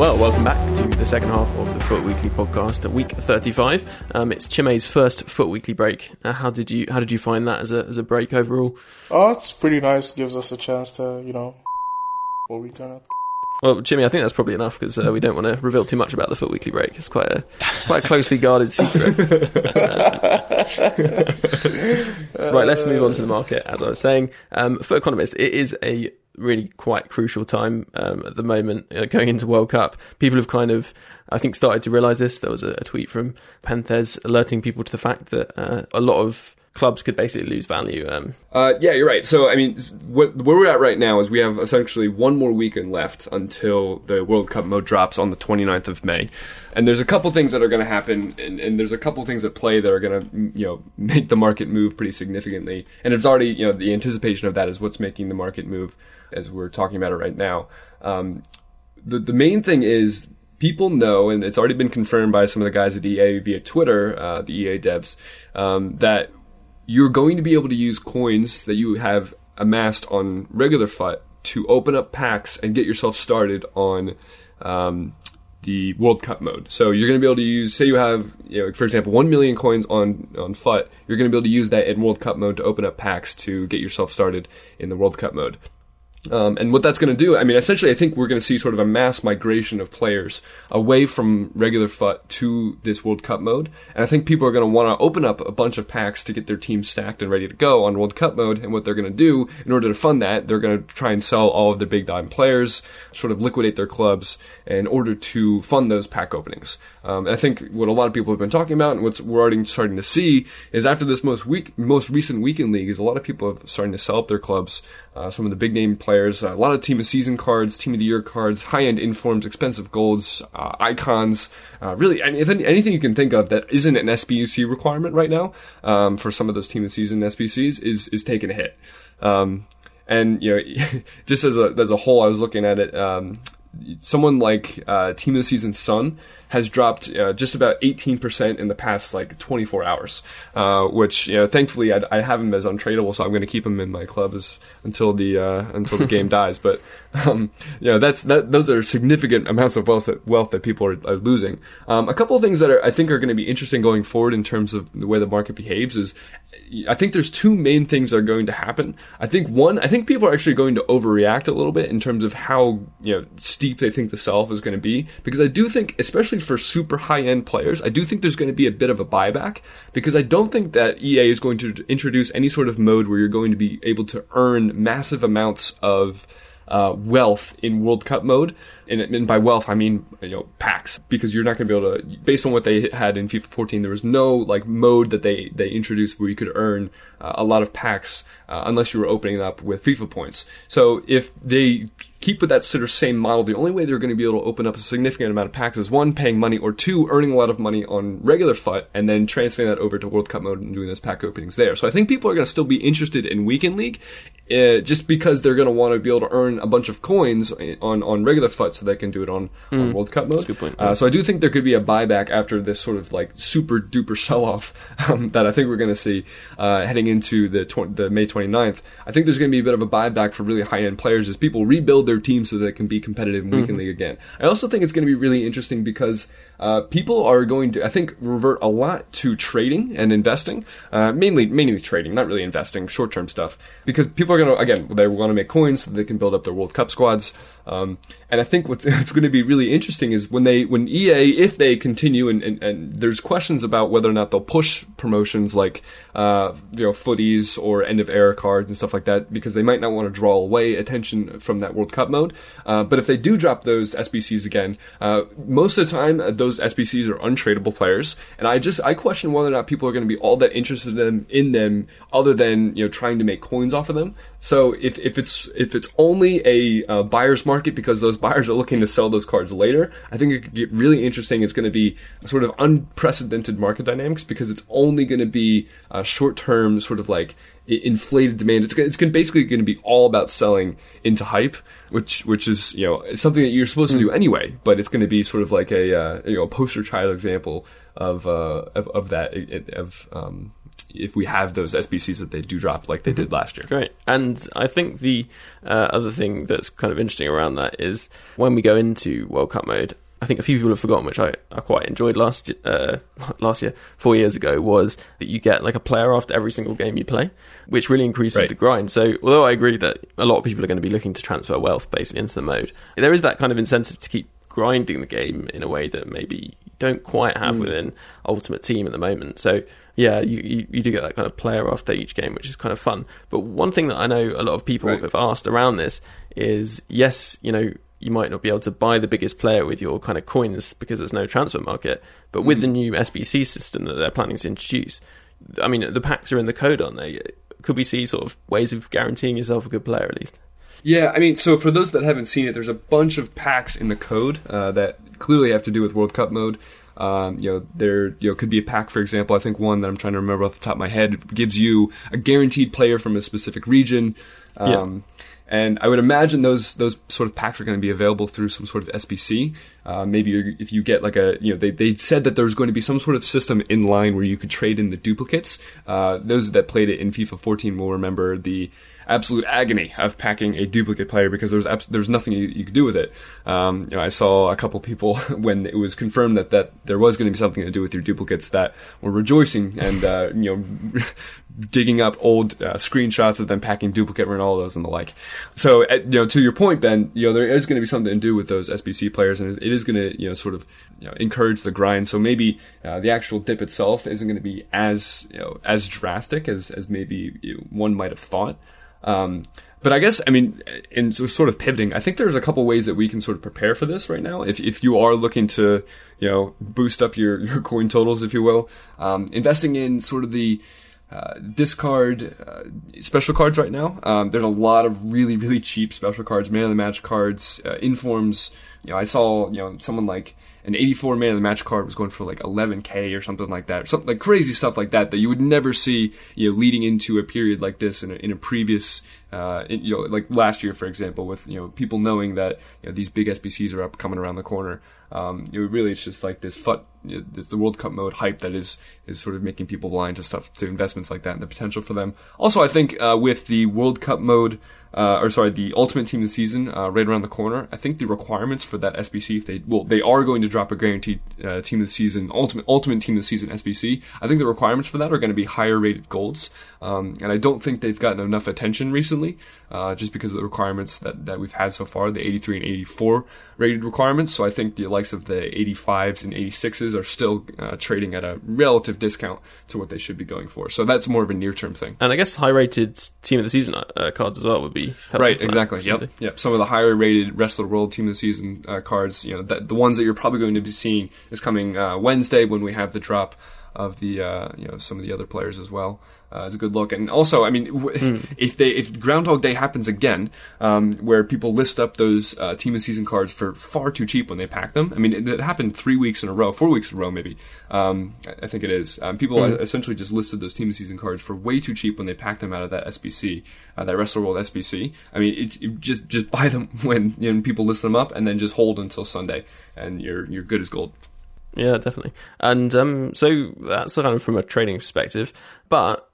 Well, welcome back to the second half of the FUT Weekly podcast, week thirty-five. Um, it's Chime's first FUT Weekly break. Uh, how did you How did you find that as a as a break overall? Oh, it's pretty nice. Gives us a chance to, you know, what we kind of. Well, Jimmy, I think that's probably enough because uh, we don't want to reveal too much about the FUT Weekly break. It's quite a quite a closely guarded secret. [LAUGHS] Right, let's move on to the market. As I was saying, um, for economists, it is a really quite crucial time um, at the moment uh, going into World Cup. People have kind of, I think, started to realise this. There was a, a tweet from Penthes alerting people to the fact that uh, a lot of clubs could basically lose value. Um, Uh, yeah, you're right. So, I mean, where we're at right now is we have essentially one more weekend left until the World Cup mode drops on the 29th of May. And there's a couple things that are going to happen, and, and there's a couple things at play that are going to, you know, [LAUGHS] make the market move pretty significantly. And it's already, you know, the anticipation of that is what's making the market move as we're talking about it right now. Um, the the main thing is people know, and it's already been confirmed by some of the guys at EA via Twitter, uh, the EA devs, um, that you're going to be able to use coins that you have amassed on regular FUT to open up packs and get yourself started on um, the World Cup mode. So you're going to be able to use, say you have, you know, for example, one million coins on on FUT. You're going to be able to use that in World Cup mode to open up packs to get yourself started in the World Cup mode. Um, and what that's going to do, I mean, essentially, I think we're going to see sort of a mass migration of players away from regular FUT to this World Cup mode. And I think people are going to want to open up a bunch of packs to get their team stacked and ready to go on World Cup mode. And what they're going to do in order to fund that, they're going to try and sell all of their big time players, sort of liquidate their clubs in order to fund those pack openings. Um, I think what a lot of people have been talking about and what we're already starting to see is after this most week, most recent weekend league is a lot of people are starting to sell up their clubs. Uh, some of the big name players, uh, a lot of team of season cards, team of the year cards, high end informs, expensive golds, uh, icons. Uh, really, if any, anything you can think of that isn't an SBC requirement right now um, for some of those team of season SBCs is is taking a hit. Um, and you know, [LAUGHS] just as a as a whole, I was looking at it. Um, someone like uh, Team of the Season Son has dropped uh, just about 18% in the past like 24 hours, uh, which you know thankfully I, I have him as untradeable, so I'm going to keep him in my club as, until the uh, until the game [LAUGHS] dies. But [LAUGHS] um, you know that's that those are significant amounts of wealth that, wealth that people are, are losing. Um, a couple of things that are, I think are going to be interesting going forward in terms of the way the market behaves is I think there's two main things that are going to happen. I think one, I think people are actually going to overreact a little bit in terms of how you know steep they think the sell-off is going to be, because I do think, especially for super high end players, I do think there's going to be a bit of a buyback because I don't think that EA is going to introduce any sort of mode where you're going to be able to earn massive amounts of uh, wealth in World Cup mode. And, and, by wealth, I mean, you know, packs, because you're not going to be able to, based on what they had in FIFA 14, there was no, like, mode that they, they introduced where you could earn uh, a lot of packs, uh, unless you were opening up with FIFA points. So if they keep with that sort of same model, the only way they're going to be able to open up a significant amount of packs is one, paying money, or two, earning a lot of money on regular FUT, and then transferring that over to World Cup mode and doing those pack openings there. So I think people are going to still be interested in Weekend League, uh, just because they're going to want to be able to earn a bunch of coins on, on regular FUT so they can do it on, mm. on World Cup mode. Point, yeah. uh, so I do think there could be a buyback after this sort of like super duper sell off [LAUGHS] um, that I think we're going to see uh, heading into the, tw- the May 29th. I think there's going to be a bit of a buyback for really high end players as people rebuild their teams so they can be competitive in Weekend mm-hmm. League again. I also think it's going to be really interesting because uh, people are going to, I think, revert a lot to trading and investing, uh, mainly mainly trading, not really investing, short term stuff, because people are going to again they want to make coins so they can build up their World Cup squads. Um, and I think what's, [LAUGHS] what's going to be really interesting is when they when EA if they continue and, and, and there's questions about whether or not they'll push promotions like uh, you know FUTTIES or end of era cards and stuff like that because they might not want to draw away attention from that World Cup mode. Uh, but if they do drop those SBCs again, uh, most of the time uh, those those SBCs are untradeable players, and I just I question whether or not people are going to be all that interested in them, in them other than you know trying to make coins off of them. So if, if it's if it's only a uh, buyer's market because those buyers are looking to sell those cards later, I think it could get really interesting. It's going to be sort of unprecedented market dynamics because it's only going to be uh, short term, sort of like inflated demand. It's it's basically going to be all about selling into hype, which which is you know something that you're supposed to do hmm. anyway. But it's going to be sort of like a uh, you know poster child example of uh, of, of that of um, if we have those SBCs that they do drop like they did mm-hmm. last year. Great. And I think the uh, other thing that's kind of interesting around that is when we go into World Cup mode, I think a few people have forgotten, which I, I quite enjoyed last uh, [LAUGHS] last year, four years ago, was that you get like a player after every single game you play, which really increases right. the grind. So, although I agree that a lot of people are going to be looking to transfer wealth basically into the mode, there is that kind of incentive to keep grinding the game in a way that maybe you don't quite have mm. within Ultimate Team at the moment. So, yeah, you, you, you, do get that kind of player after each game, which is kind of fun. But one thing that I know a lot of people right. have asked around this is yes, you know, you might not be able to buy the biggest player with your kind of coins because there's no transfer market. But with mm. the new SBC system that they're planning to introduce, I mean, the packs are in the code, aren't they? Could we see sort of ways of guaranteeing yourself a good player at least? Yeah, I mean, so for those that haven't seen it, there's a bunch of packs in the code uh, that clearly have to do with World Cup mode. Um, you know, there you know could be a pack, for example. I think one that I'm trying to remember off the top of my head gives you a guaranteed player from a specific region. Um, yeah. And I would imagine those those sort of packs are going to be available through some sort of SBC. Uh, maybe if you get like a you know they they said that there's going to be some sort of system in line where you could trade in the duplicates. Uh, those that played it in FIFA 14 will remember the absolute agony of packing a duplicate player because there's abs- there's nothing you, you could do with it. Um, you know, I saw a couple people [LAUGHS] when it was confirmed that, that there was going to be something to do with your duplicates that were rejoicing and uh, you know [LAUGHS] digging up old uh, screenshots of them packing duplicate Ronaldos and the like. So uh, you know, to your point, Ben, you know there is going to be something to do with those SBC players, and it is going to you know sort of you know, encourage the grind. So maybe uh, the actual dip itself isn't going to be as you know as drastic as as maybe you know, one might have thought. Um, but I guess, I mean, in sort of pivoting, I think there's a couple ways that we can sort of prepare for this right now. If, if you are looking to, you know, boost up your, [LAUGHS] your coin totals, if you will, um, investing in sort of the, uh, discard uh, special cards right now. Um, there's a lot of really, really cheap special cards, man of the match cards, uh, informs. You know, I saw you know someone like an 84 man of the match card was going for like 11k or something like that, or something like crazy stuff like that that you would never see, you know, leading into a period like this in a, in a previous, uh, you know, like last year, for example, with you know people knowing that you know these big SBCs are up coming around the corner. Um, it really it's just like this FUT you know, the World Cup mode hype that is is sort of making people blind to stuff to investments like that and the potential for them. Also, I think uh, with the World Cup mode. Uh, or sorry, the Ultimate Team of the Season uh, right around the corner. I think the requirements for that SBC, if they well, they are going to drop a guaranteed uh, Team of the Season, Ultimate Ultimate Team of the Season SBC. I think the requirements for that are going to be higher rated golds, um, and I don't think they've gotten enough attention recently, uh, just because of the requirements that that we've had so far, the 83 and 84 rated requirements. So I think the likes of the 85s and 86s are still uh, trading at a relative discount to what they should be going for. So that's more of a near term thing. And I guess high rated team of the season uh, cards as well would be helpful Right, exactly. Yep, yep. Some of the higher rated the world team of the season uh, cards, you know, that, the ones that you're probably going to be seeing is coming uh, Wednesday when we have the drop of the uh, you know some of the other players as well. Uh, it's a good look, and also, I mean, w- [LAUGHS] if they if Groundhog Day happens again, um, where people list up those uh, team of season cards for far too cheap when they pack them. I mean, it, it happened three weeks in a row, four weeks in a row, maybe. Um, I, I think it is. Um, people essentially just listed those team of season cards for way too cheap when they packed them out of that SBC, uh, that the World SBC. I mean, it, it just just [LAUGHS] buy them when you know, people list them up, and then just hold until Sunday, and you're you're good as gold. Yeah, definitely. And um, so that's kind of from a trading perspective. But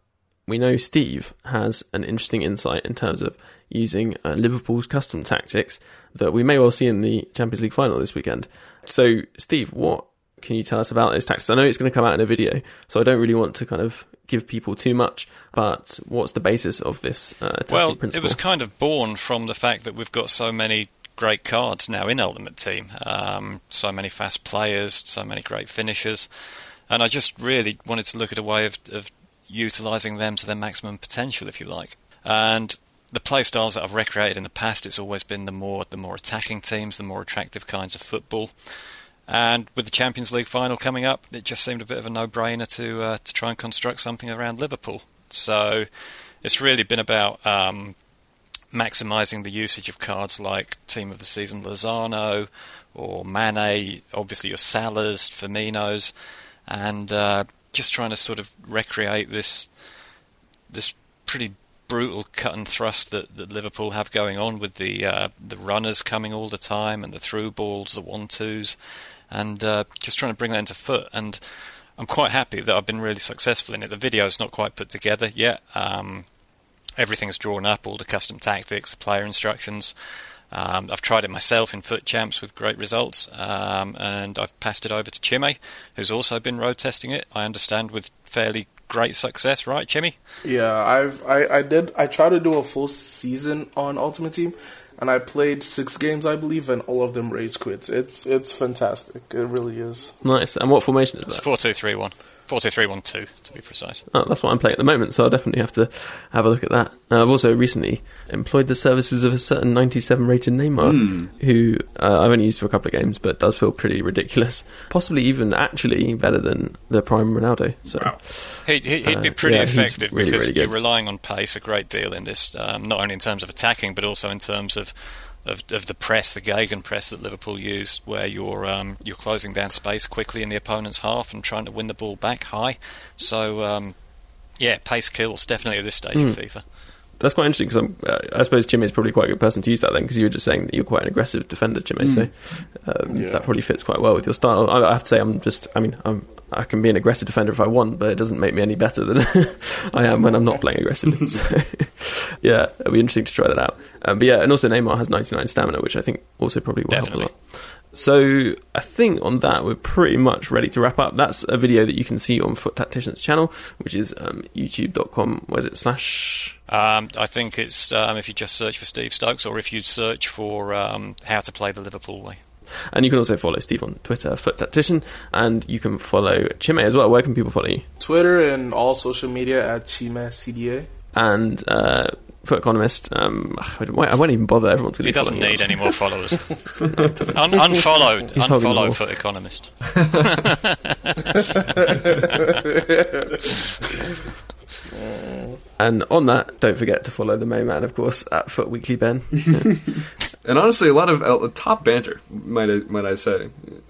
we know Steve has an interesting insight in terms of using uh, Liverpool's custom tactics that we may well see in the Champions League final this weekend. So, Steve, what can you tell us about those tactics? I know it's going to come out in a video, so I don't really want to kind of give people too much. But what's the basis of this uh, Well, principle? it was kind of born from the fact that we've got so many great cards now in Ultimate Team. Um, so many fast players, so many great finishers. And I just really wanted to look at a way of, of utilising them to their maximum potential, if you like. And the play styles that I've recreated in the past, it's always been the more the more attacking teams, the more attractive kinds of football. And with the Champions League final coming up, it just seemed a bit of a no-brainer to uh, to try and construct something around Liverpool. So it's really been about um, maximising the usage of cards like Team of the Season Lozano or Mane, obviously your Salahs, Firminos, and uh, just trying to sort of recreate this this pretty brutal cut and thrust that, that Liverpool have going on with the uh, the runners coming all the time and the through balls, the one twos, and uh, just trying to bring that into FUT. And I'm quite happy that I've been really successful in it. The video's not quite put together yet. Um, everything's drawn up, all the custom tactics, the player instructions. Um, I've tried it myself in FUT Champs with great results, um, and I've passed it over to Chime, who's also been road testing it. I understand with fairly great success, right, Chimmy? Yeah, I've I, I did I tried to do a full season on Ultimate Team, and I played six games I believe, and all of them rage quits. It's it's fantastic. It really is. nice. And what formation is that? It's that? four two three one. Four two three one two to be precise. Oh, that's what I'm playing at the moment, so I'll definitely have to have a look at that. Uh, I've also recently employed the services of a certain 97 rated Neymar, who uh, I've only used for a couple of games, but does feel pretty ridiculous. [LAUGHS] Possibly even actually better than the Prime Ronaldo. So, He'd, he'd, he'd be Uh, pretty yeah, effective really, because really you're relying on pace a great deal in this, um, not only in terms of attacking, but also in terms of, of, of the press, the Gegen press that Liverpool use, where you're um, you're closing down space quickly in the opponent's half and trying to win the ball back high. So, um, yeah, pace kills definitely at this stage Hmm. of FIFA. that's quite interesting because uh, I suppose Jimmy is probably quite a good person to use that then because you were just saying that you're quite an aggressive defender, Jimmy. So um, Yeah. that probably fits quite well with your style. I, I have to say, I'm just, I mean, I'm, I can be an aggressive defender if I want, but it doesn't make me any better than [LAUGHS] I am when I'm not playing aggressively. [LAUGHS] So, yeah, it'll be interesting to try that out. Um, but yeah, and also Neymar has 99 stamina, which I think also probably will Definitely. help a lot. So I think on that we're pretty much ready to wrap up. That's a video that you can see on FUT Tactician's channel, which is um, youtube.com. Where's it? Slash Um, I think it's um, if you just search for Steve Stokes or if you search for um, how to play the Liverpool way. And you can also follow Steve on Twitter, FUT Tactician, and you can follow Chime as well. Where can people follow you? Twitter and all social media at Chima CDA. And uh, FUT Economist. Um, I, won't, I won't even bother. Everyone's going He to be doesn't need you. any more followers. [LAUGHS] Un- unfollowed, He's holding them all. unfollowed FUT Economist. [LAUGHS] [LAUGHS] And on that, don't forget to follow the main man, of course, at FUT Weekly Ben. And honestly, a lot of uh, top banter, might I, might I say. [LAUGHS]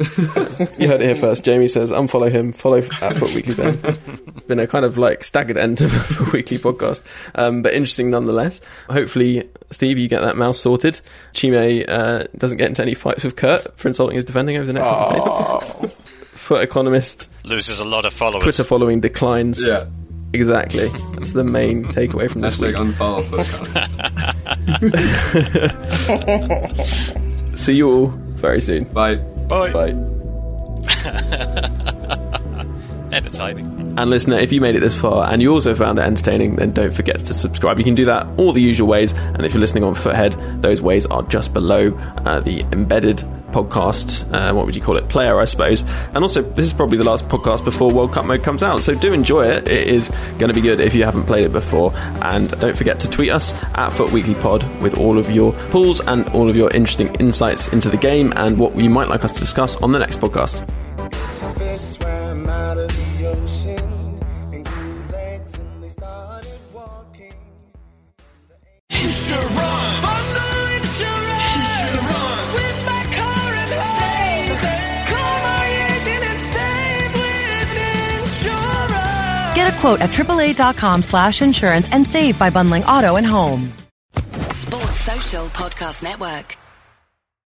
you heard it here first. Jamie says unfollow him, follow at FUT Weekly Ben. it's [LAUGHS] been a kind of like staggered end of a [LAUGHS] weekly podcast, um, but interesting nonetheless. Hopefully, Steve, you get that mouse sorted. Chime uh, doesn't get into any fights with Kurt for insulting his defending over the next couple of days. FUT Economist Loses a lot of followers. Twitter following declines. Yeah. Exactly. That's the main takeaway from this Hashtag week. unfollow podcast. [LAUGHS] See you all very soon. Bye. Bye. Bye. [LAUGHS] Entertaining. And listener, if you made it this far and you also found it entertaining, then don't forget to subscribe. You can do that all the usual ways. And if you're listening on Futhead, those ways are just below uh, the embedded podcast. Uh, what would you call it? Player, I suppose. And also, this is probably the last podcast before World Cup mode comes out. So do enjoy it. It is going to be good if you haven't played it before. And don't forget to tweet us at FUT Weekly Pod with all of your pulls and all of your interesting insights into the game and what you might like us to discuss on the next podcast. Quote at AAA.com slash insurance and save by bundling auto and home. Sports Social Podcast Network.